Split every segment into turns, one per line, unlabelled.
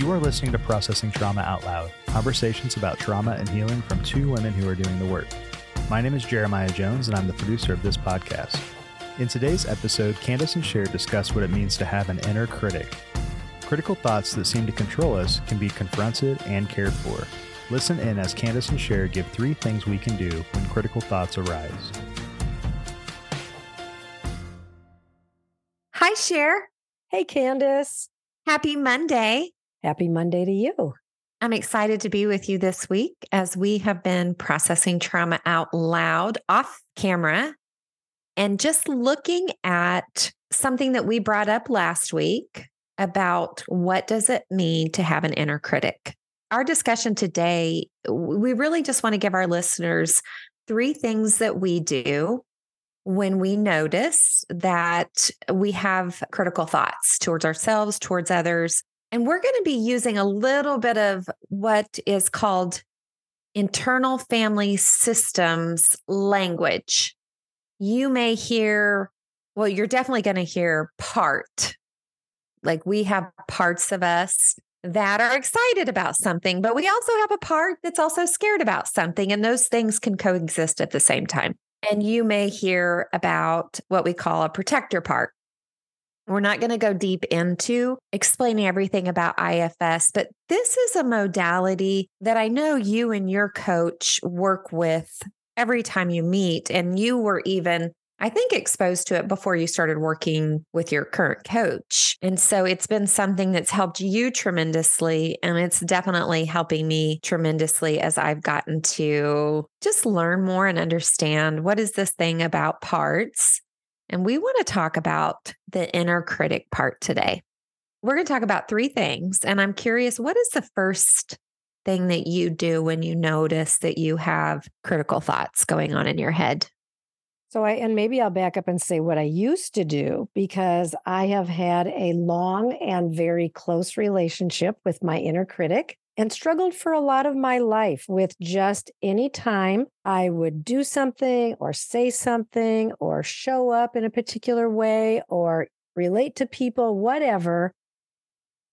You are listening to Processing Trauma Out Loud, conversations about trauma and healing from two women who are doing the work. My name is Jeremiah Jones, and I'm the producer of this podcast. In today's episode, Kandace and Sher discuss what it means to have an inner critic. Critical thoughts that seem to control us can be confronted and cared for. Listen in as Kandace and Sher give three things we can do when critical thoughts arise.
Hi, Sher.
Hey, Kandace.
Happy Monday.
Happy Monday to you.
I'm excited to be with you this week as we have been processing trauma out loud off camera and just looking at something that we brought up last week about what does it mean to have an inner critic. Our discussion today, we really just want to give our listeners three things that we do when we notice that we have critical thoughts towards ourselves, towards others, and we're going to be using a little bit of what is called internal family systems language. You may hear, well, you're definitely going to hear part. Like we have parts of us that are excited about something, but we also have a part that's also scared about something. And those things can coexist at the same time. And you may hear about what we call a protector part. We're not going to go deep into explaining everything about IFS, but this is a modality that I know you and your coach work with every time you meet. And you were even, I think, exposed to it before you started working with your current coach. And so it's been something that's helped you tremendously. And it's definitely helping me tremendously as I've gotten to just learn more and understand what is this thing about parts and we want to talk about the inner critic part today. We're going to talk about three things. And I'm curious, what is the first thing that you do when you notice that you have critical thoughts going on in your head?
So I and maybe I'll back up and say what I used to do because I have had a long and very close relationship with my inner critic and struggled for a lot of my life with just any time I would do something or say something or show up in a particular way or relate to people, whatever,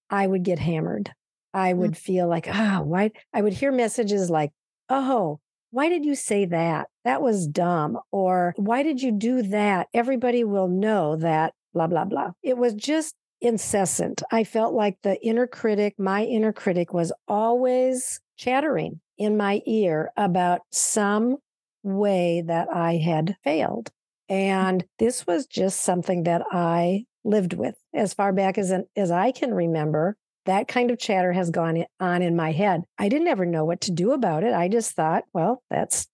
I would get hammered. I would mm-hmm. feel like, ah, oh, why? I would hear messages like, oh, why did you say that? That was dumb. Or why did you do that? Everybody will know that, blah, blah, blah. It was just incessant. I felt like the inner critic, my inner critic, was always chattering in my ear about some way that I had failed. And this was just something that I lived with as far back as, as I can remember. That kind of chatter has gone on in my head. I didn't ever know what to do about it. I just thought, well, that's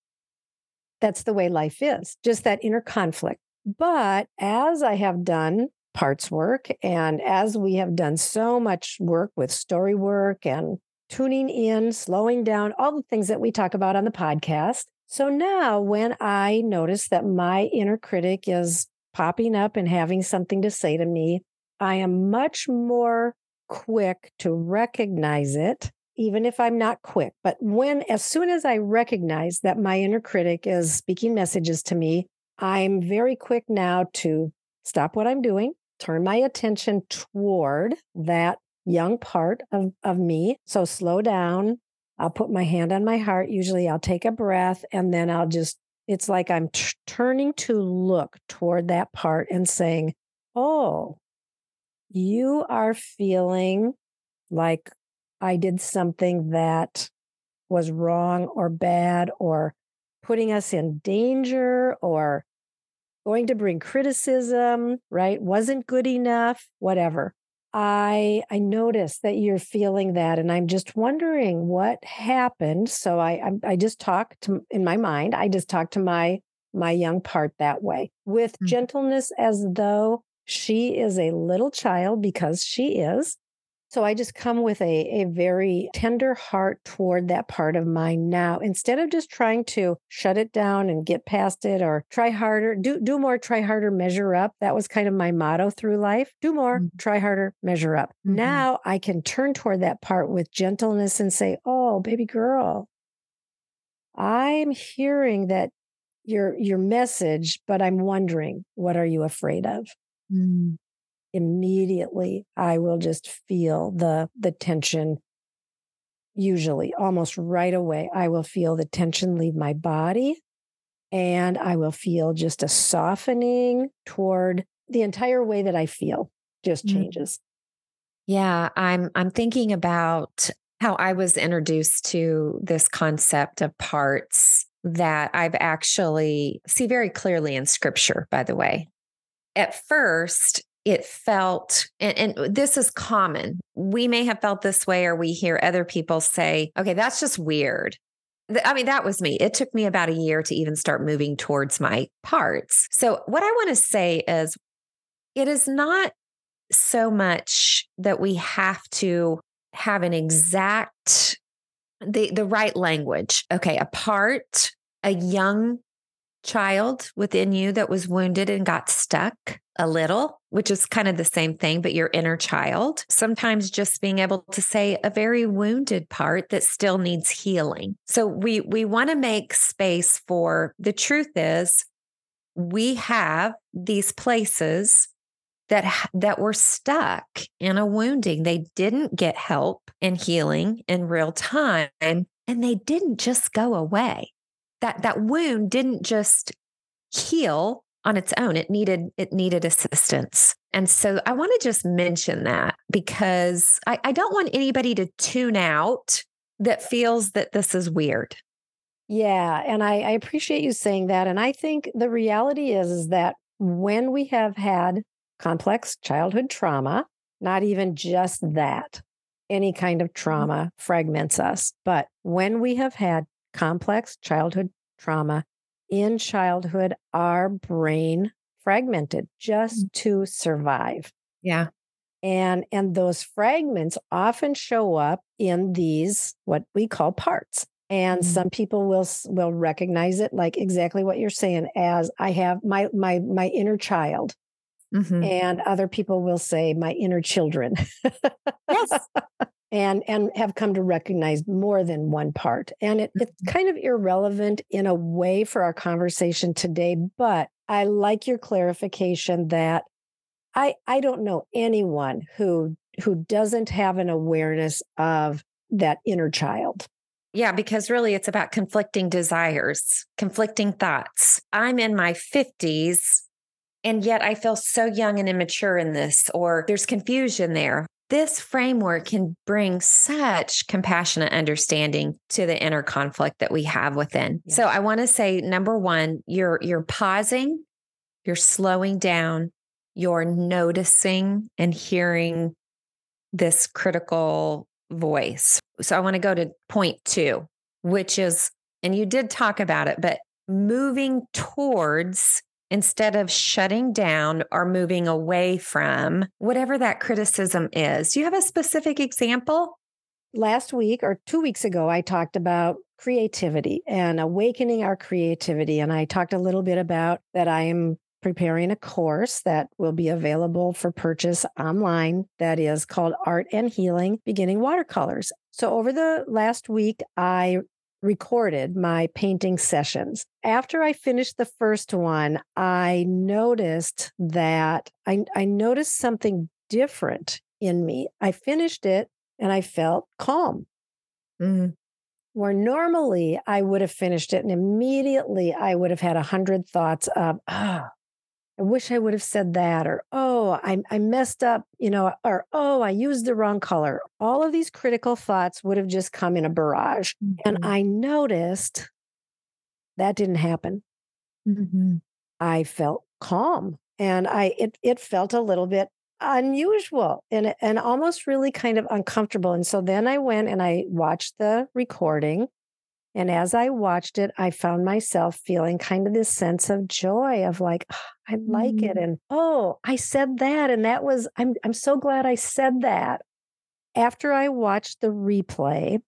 that's the way life is, just that inner conflict. But as I have done parts work. And as we have done so much work with story work and tuning in, slowing down, all the things that we talk about on the podcast. So now when I notice that my inner critic is popping up and having something to say to me, I am much more quick to recognize it, even if I'm not quick. But when, as soon as I recognize that my inner critic is speaking messages to me, I'm very quick now to stop what I'm doing, turn my attention toward that young part of, of me. So slow down. I'll put my hand on my heart. Usually I'll take a breath and then I'll just, it's like I'm t- turning to look toward that part and saying, Oh, you are feeling like I did something that was wrong or bad or putting us in danger or going to bring criticism, right? Wasn't good enough, whatever. I I notice that you're feeling that, and I'm just wondering what happened. So I I, I just talked to in my mind. I just talked to my my young part that way with mm-hmm. gentleness, as though she is a little child because she is, so I just come with a, a very tender heart toward that part of mine now. Instead of just trying to shut it down and get past it or try harder, do, do more, try harder, measure up. That was kind of my motto through life. Do more, mm-hmm. try harder, measure up. Mm-hmm. Now I can turn toward that part with gentleness and say, Oh, baby girl, I'm hearing that your your message, but I'm wondering, what are you afraid of? Mm. Immediately I will just feel the the tension usually almost right away I will feel the tension leave my body and I will feel just a softening toward the entire way that I feel just mm-hmm. changes.
Yeah, I'm I'm thinking about how I was introduced to this concept of parts that I've actually see very clearly in scripture by the way. At first, it felt and, and, this is common. We may have felt this way or we hear other people say okay that's just weird. I mean that was me. It took me about a year to even start moving towards my parts. So what i want to say is it is not so much that we have to have an exact the the right language. Okay a part a young child within you that was wounded and got stuck a little, which is kind of the same thing, but your inner child. Sometimes just being able to say a very wounded part that still needs healing. So we we want to make space for the truth is we have these places that that were stuck in a wounding. They didn't get help and healing in real time and they didn't just go away that that wound didn't just heal on its own it needed it needed assistance and so i want to just mention that because I, I don't want anybody to tune out that feels that this is weird
yeah and I, I appreciate you saying that and i think the reality is is that when we have had complex childhood trauma not even just that any kind of mm-hmm. trauma fragments us but when we have had complex childhood trauma in childhood, our brain fragmented just mm. to survive.
Yeah.
And and those fragments often show up in these what we call parts. And mm-hmm. some people will will recognize it like exactly what you're saying as I have my my my inner child. Mm-hmm. And other people will say my inner children. yes. and and have come to recognize more than one part and it, it's mm-hmm. kind of irrelevant in a way for our conversation today but i like your clarification that i i don't know anyone who who doesn't have an awareness of that inner child
yeah, because really it's about conflicting desires, conflicting thoughts. I'm in my 50s and yet I feel so young and immature in this, or there's confusion there this framework can bring such compassionate understanding to the inner conflict that we have within. Yeah. So I want to say number 1, you're you're pausing, you're slowing down, you're noticing and hearing this critical voice. So I want to go to point 2, which is and you did talk about it, but moving towards instead of shutting down or moving away from whatever that criticism is. Do you have a specific example?
Last week or two weeks ago, I talked about creativity and awakening our creativity. And I talked a little bit about that I am preparing a course that will be available for purchase online that is called Art and Healing Beginning Watercolors. So, over the last week, I recorded my painting sessions. After I finished the first one, I noticed that I, I noticed something different in me. I finished it and I felt calm. Mm-hmm. Where normally I would have finished it and immediately I would have had a hundred thoughts of, ah, I wish I would have said that, or oh, I, I messed up, you know, or oh, I used the wrong color. All of these critical thoughts would have just come in a barrage. Mm-hmm. And I noticed that didn't happen. Mm-hmm. I felt calm and I it it felt a little bit unusual and and almost really kind of uncomfortable. And so then I went and I watched the recording and as I watched it, I found myself feeling kind of this sense of joy of like, oh, I like mm. it. And oh, I said that. And that was, I'm, I'm so glad I said that. After I watched the replay,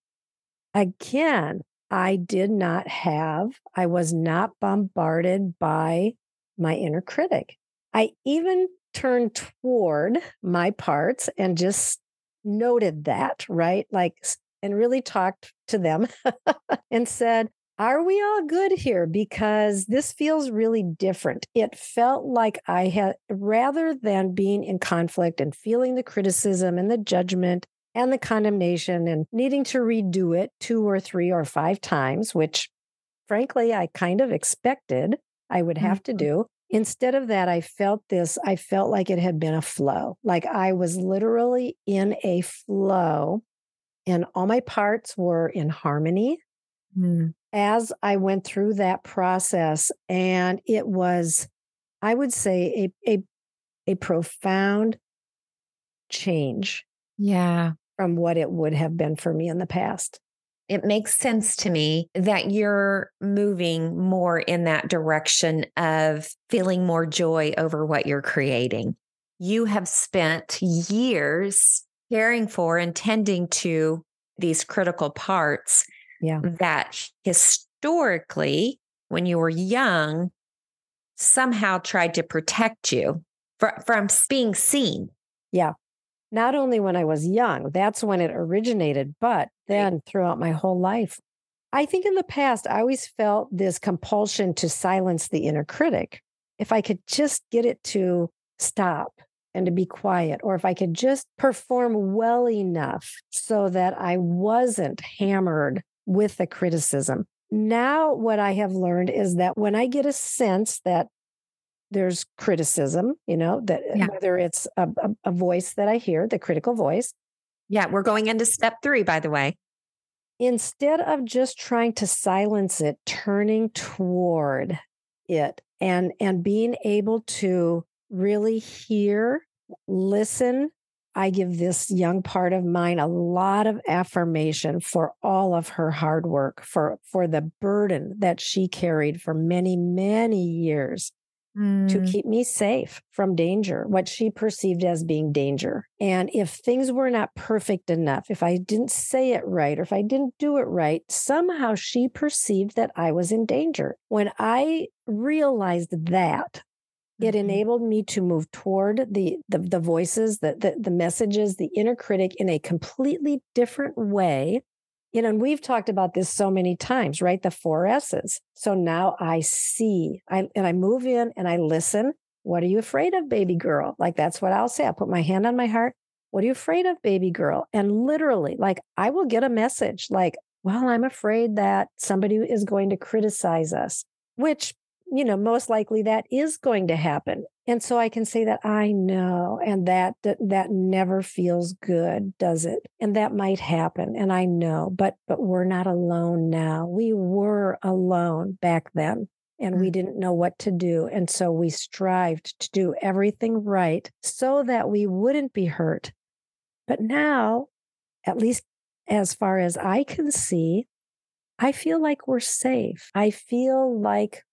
again, I did not have, I was not bombarded by my inner critic. I even turned toward my parts and just noted that, right? Like and really talked to them and said, are we all good here? Because this feels really different. It felt like I had, rather than being in conflict and feeling the criticism and the judgment and the condemnation and needing to redo it two or three or five times, which frankly, I kind of expected I would have mm-hmm. to do. Instead of that, I felt this, I felt like it had been a flow, like I was literally in a flow and all my parts were in harmony. Mm as I went through that process, and it was, I would say, a a, a profound change.
Yeah.
From what it would have been for me in the past.
It makes sense to me that you're moving more in that direction of feeling more joy over what you're creating. You have spent years caring for and tending to these critical parts
yeah.
that historically, when you were young, somehow tried to protect you fr- from being seen.
Yeah. Not only when I was young, that's when it originated, but then throughout my whole life. I think in the past, I always felt this compulsion to silence the inner critic. If I could just get it to stop and to be quiet, or if I could just perform well enough so that I wasn't hammered with the criticism. Now, what I have learned is that when I get a sense that there's criticism, you know, that uh, yeah. whether it's a, a, a voice that I hear, the critical voice.
Yeah, we're going into step three, by the way.
Instead of just trying to silence it, turning toward it and and being able to really hear, listen, I give this young part of mine a lot of affirmation for all of her hard work, for, for the burden that she carried for many, many years mm. to keep me safe from danger, what she perceived as being danger. And if things were not perfect enough, if I didn't say it right, or if I didn't do it right, somehow she perceived that I was in danger. When I realized that, it mm-hmm. enabled me to move toward the the, the voices, the, the the messages, the inner critic in a completely different way. You know, and we've talked about this so many times, right? The four S's. So now I see, I and I move in and I listen. What are you afraid of, baby girl? Like that's what I'll say. I'll put my hand on my heart. What are you afraid of, baby girl? And literally, like I will get a message like, well, I'm afraid that somebody is going to criticize us, which you know, most likely that is going to happen. And so I can say that I know, and that, that never feels good, does it? And that might happen, and I know, but but we're not alone now. We were alone back then, and we mm. didn't know what to do, and so we strived to do everything right so that we wouldn't be hurt. But now, at least as far as I can see, I feel like we're safe. I feel like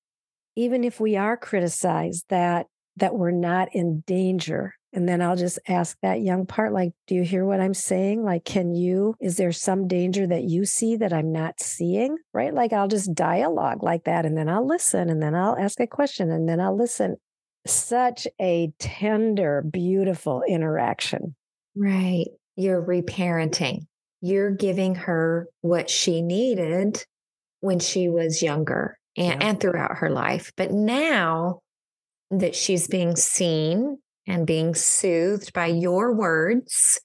even if we are criticized that that we're not in danger and then i'll just ask that young part like do you hear what i'm saying? Like can you is there some danger that you see that i'm not seeing? Right? Like i'll just dialogue like that and then i'll listen and then i'll ask a question and then i'll listen. Such a tender beautiful interaction.
Right. You're reparenting. You're giving her what she needed when she was younger and, yeah. and throughout her life. But now that she's being seen and being soothed by your words,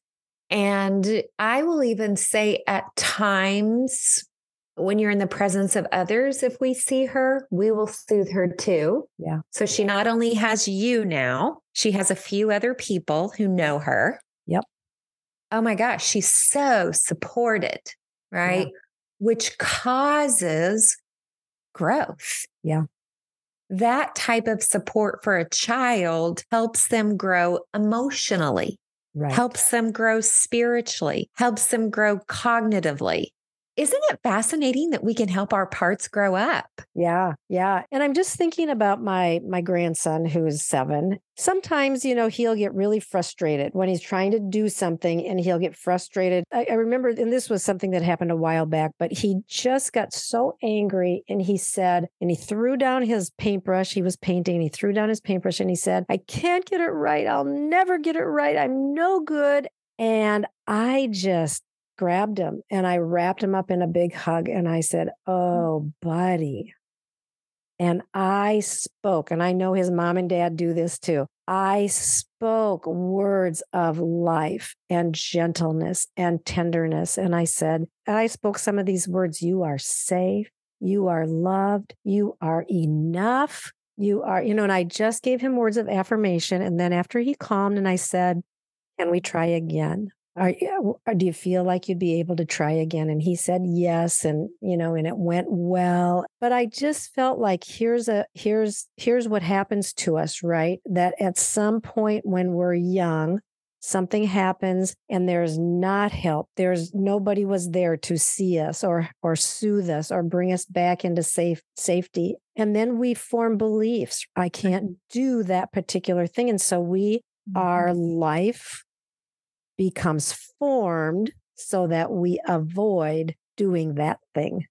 and I will even say at times when you're in the presence of others, if we see her, we will soothe her too.
Yeah.
So she not only has you now, she has a few other people who know her.
Yep.
Oh my gosh, she's so supported, right? Yeah. Which causes growth.
Yeah.
That type of support for a child helps them grow emotionally, right. helps them grow spiritually, helps them grow cognitively, isn't it fascinating that we can help our parts grow up?
Yeah, yeah. And I'm just thinking about my my grandson who is 7. Sometimes, you know, he'll get really frustrated when he's trying to do something and he'll get frustrated. I, I remember, and this was something that happened a while back, but he just got so angry and he said, and he threw down his paintbrush. He was painting, he threw down his paintbrush and he said, I can't get it right. I'll never get it right. I'm no good. And I just grabbed him and I wrapped him up in a big hug and I said, mm. Oh, buddy. And I spoke, and I know his mom and dad do this too. I spoke words of life and gentleness and tenderness. And I said, and I spoke some of these words you are safe, you are loved, you are enough, you are, you know, and I just gave him words of affirmation. And then after he calmed, and I said, Can we try again? Are, or do you feel like you'd be able to try again? And he said yes, and you know, and it went well. But I just felt like here's a here's here's what happens to us, right? That at some point when we're young, something happens and there's not help. There's nobody was there to see us or or soothe us or bring us back into safe safety. And then we form beliefs. I can't do that particular thing. And so we our mm-hmm. life becomes formed so that we avoid doing that thing.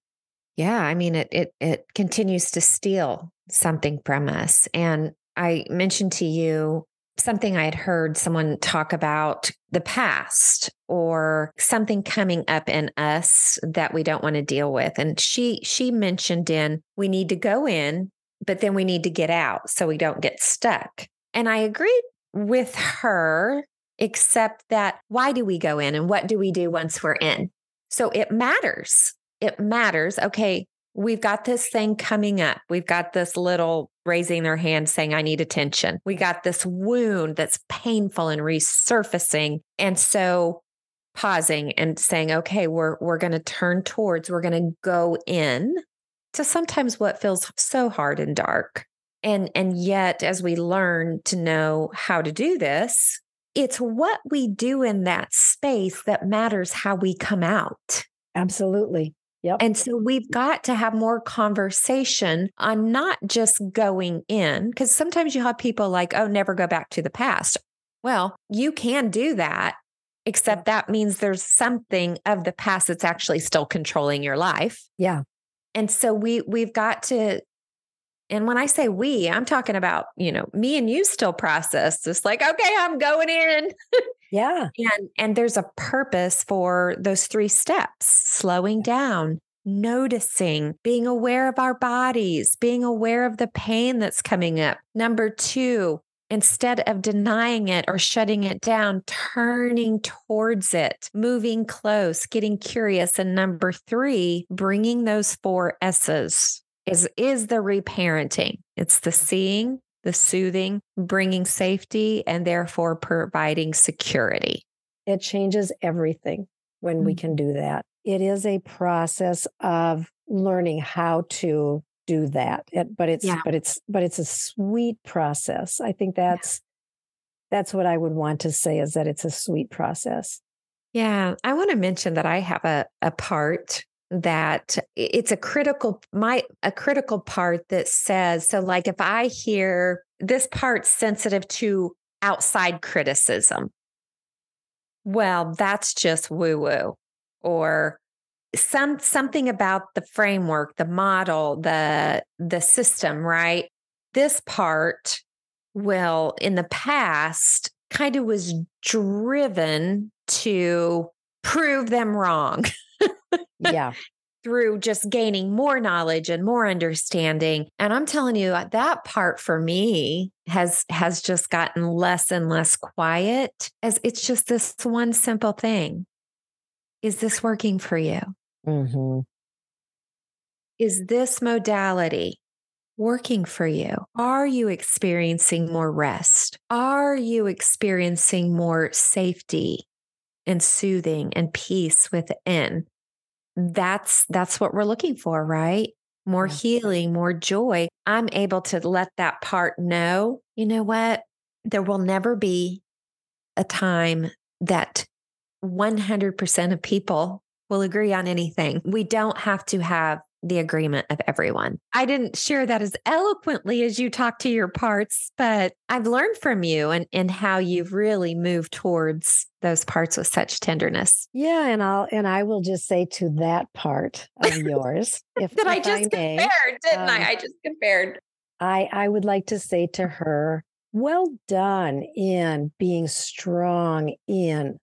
Yeah, I mean it it it continues to steal something from us. And I mentioned to you something I had heard someone talk about the past or something coming up in us that we don't want to deal with. And she she mentioned in we need to go in, but then we need to get out so we don't get stuck. And I agreed with her except that why do we go in and what do we do once we're in? So it matters. It matters. Okay, we've got this thing coming up. We've got this little raising their hand saying, I need attention. We got this wound that's painful and resurfacing. And so pausing and saying, okay, we're we're going to turn towards, we're going to go in to sometimes what feels so hard and dark. And and yet as we learn to know how to do this, it's what we do in that space that matters how we come out.
Absolutely. Yep.
And so we've got to have more conversation on not just going in, because sometimes you have people like, oh, never go back to the past. Well, you can do that, except that means there's something of the past that's actually still controlling your life.
Yeah.
And so we we've got to and when I say we, I'm talking about, you know, me and you still process It's like, okay, I'm going in.
Yeah.
and and there's a purpose for those three steps, slowing down, noticing, being aware of our bodies, being aware of the pain that's coming up. Number 2, instead of denying it or shutting it down, turning towards it, moving close, getting curious. And number three, bringing those four S's is is the reparenting. It's the seeing, the soothing, bringing safety, and therefore providing security.
It changes everything when mm-hmm. we can do that. It is a process of learning how to do that. It, but it's yeah. but it's but it's a sweet process. I think that's yeah. that's what I would want to say is that it's a sweet process.
Yeah, I want to mention that I have a a part that it's a critical my a critical part that says so like if i hear this part's sensitive to outside criticism well that's just woo woo or some something about the framework the model the the system right? This part will in the past kind of was driven to prove them wrong
yeah.
through just gaining more knowledge and more understanding and i'm telling you uh, that part for me has has just gotten less and less quiet as it's just this one simple thing is this working for you
mm-hmm.
is this modality working for you? Are you experiencing more rest? Are you experiencing more safety and soothing and peace within? That's that's what we're looking for, right? More yeah. healing, more joy. I'm able to let that part know, you know what? There will never be a time that 100% of people will agree on anything. We don't have to have the agreement of everyone. I didn't share that as eloquently as you talk to your parts, but I've learned from you and, and how you've really moved towards those parts with such tenderness.
Yeah, and I'll and I will just say to that part of yours, if
that I just I may, compared, didn't um, I? I just compared.
I I would like to say to her, well done in being strong in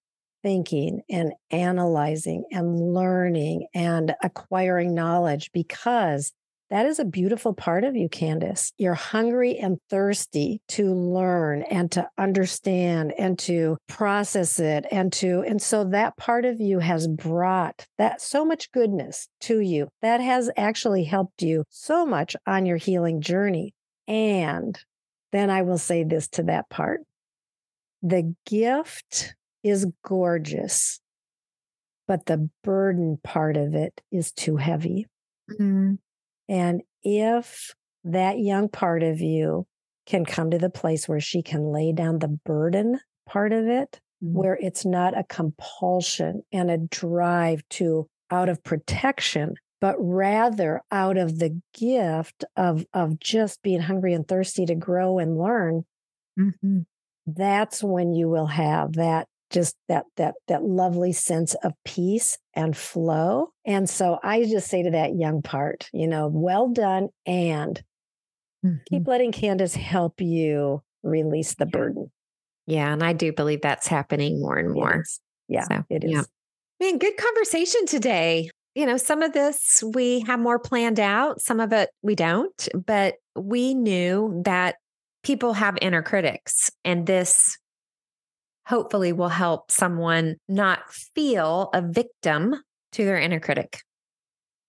thinking and analyzing and learning and acquiring knowledge because that is a beautiful part of you, Kandace. You're hungry and thirsty to learn and to understand and to process it and to, and so that part of you has brought that so much goodness to you. That has actually helped you so much on your healing journey. And then I will say this to that part the gift is gorgeous, but the burden part of it is too heavy. Mm-hmm. And if that young part of you can come to the place where she can lay down the burden part of it, mm-hmm. where it's not a compulsion and a drive to out of protection, but rather out of the gift of, of just being hungry and thirsty to grow and learn, mm-hmm. that's when you will have that just that that that lovely sense of peace and flow. And so i just say to that young part you know well done and mm-hmm. keep letting Kandace help you release the burden.
Yeah and i do believe that's happening more and more.
yeah so, it is. Yeah.
man good conversation today. You know some of this we have more planned out some of it we don't but we knew that people have inner critics and this hopefully will help someone not feel a victim to their inner critic.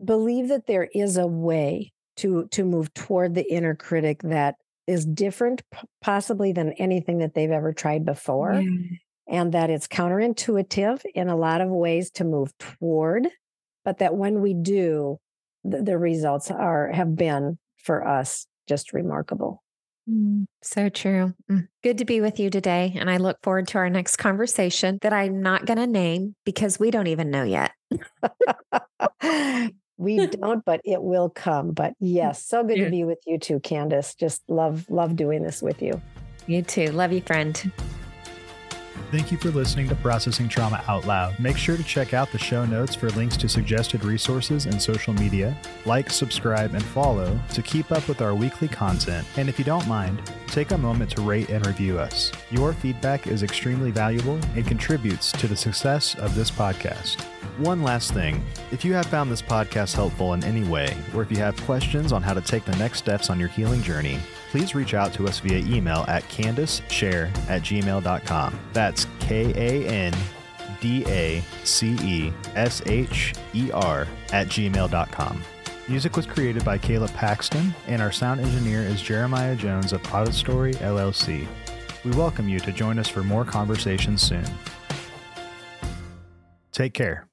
Believe that there is a way to to move toward the inner critic that is different possibly than anything that they've ever tried before yeah. and that it's counterintuitive in a lot of ways to move toward but that when we do the, the results are have been for us just remarkable
Mm, so true. Mm. Good to be with you today. And I look forward to our next conversation that I'm not going to name because we don't even know yet.
we don't, but it will come. But yes, so good yeah. to be with you too, Kandace. Just love, love doing this with you.
You too. Love you, friend.
Thank you for listening to Processing Trauma Out Loud. Make sure to check out the show notes for links to suggested resources and social media. Like, subscribe, and follow to keep up with our weekly content. And if you don't mind, take a moment to rate and review us. Your feedback is extremely valuable and contributes to the success of this podcast. One last thing if you have found this podcast helpful in any way, or if you have questions on how to take the next steps on your healing journey, please reach out to us via email at kandacesher at gmail.com. That's K A N D A C E S H E R at gmail.com. Music was created by Caleb Paxton, and our sound engineer is Jeremiah Jones of Audistory LLC. We welcome you to join us for more conversations soon. Take care.